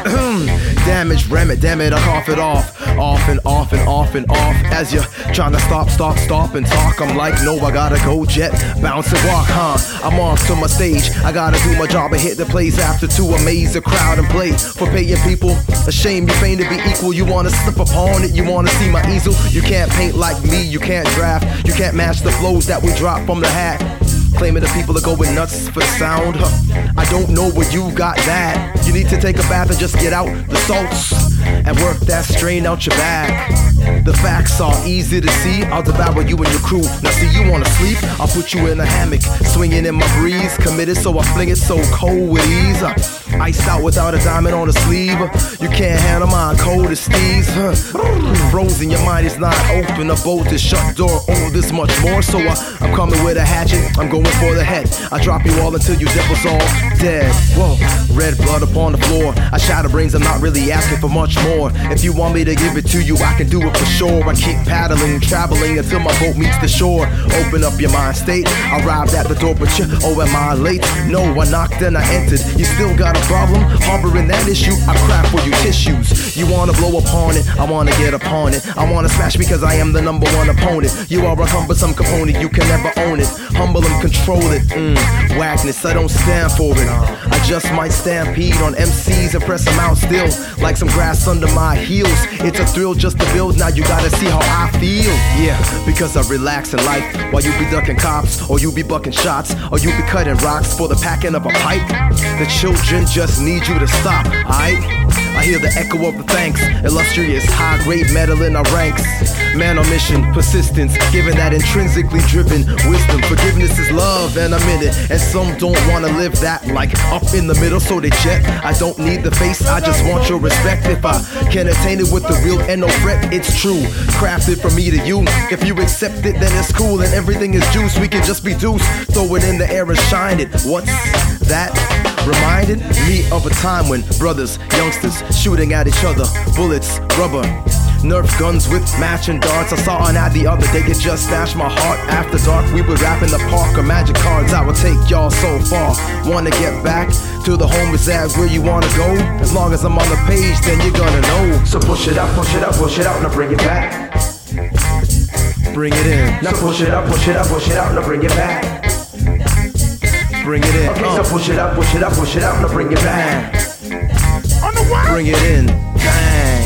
Damage, ram it, damn it, I cough it off. Off and off and off and off. As you're trying to stop, stop, stop and talk. I'm like, no, I gotta go jet, bounce and walk, huh? I'm off to my stage. I gotta do my job and hit the place after to amaze the crowd and play for paying people. A shame you feign to be equal. You wanna slip upon it, you wanna see my easel. You can't paint like me, you can't draft, you can't match the flows that we drop from the hat. Claiming the people are going nuts for sound. Huh. I don't know where you got that. You need to take a bath and just get out the salts and work that strain out your back. The facts are easy to see. I'll devour you and your crew. Now, see, you wanna sleep? I'll put you in a hammock, swinging in my breeze. Committed, so I fling it so cold with ease. Uh, iced out without a diamond on the sleeve. You can't handle my cold as thieves. Huh. Frozen, your mind is not open. A bolt is shut door. All this much more. So I, I'm coming with a hatchet. I'm going for the head. I drop you all until you devils all dead. Whoa, red blood upon the floor. I shatter brains. I'm not really asking for much more. If you want me to give it to you, I can do it for sure. I keep paddling, traveling until my boat meets the shore. Open up your mind state. Arrived at the door, but you, oh, am I late? No, I knocked and I entered. You still got a problem? Harboring that issue, I craft for you tissues. You wanna blow upon it, I wanna get upon it. I wanna smash because I am the number one opponent. You are a cumbersome component, you can never own it. Humble and control it. Mmm, whackness, I don't stand for it. I just might stampede on MCs and press them out still. Like some grass under my heels. It's a thrill just to build, now you gotta see how I feel. Yeah, because I relax in life while you be ducking cops, or you be bucking shots, or you be cutting rocks for the packing of a pipe. The children just need you to stop, alright? I hear the echo of the thanks, illustrious, high grade metal in our ranks. Man on mission, persistence, given that intrinsically driven wisdom. Forgiveness is love, and I'm in it. And some don't wanna live that like up in the middle, so they jet. I don't need the face, I just want your respect. If I can attain it with the real and no fret, it's true. Crafted from me to you. If you accept it, then it's cool, and everything is juice. We can just be deuce. Throw it in the air and shine it. What's that? Reminded me of a time when brothers, youngsters, shooting at each other, bullets, rubber. Nerf guns with matching darts. I saw an ad the other day, it just smashed my heart. After dark, we would rap in the park or magic cards. I would take y'all so far. Wanna get back to the home is at where you wanna go? As long as I'm on the page, then you're gonna know. So push it up, push it up, push it out, now bring it back. Bring it in, Now push it up, push it up, push it out, now bring it back. Bring it in, Okay, uh, so push it up, push it up, push it out, now bring it back. bring it in, bang.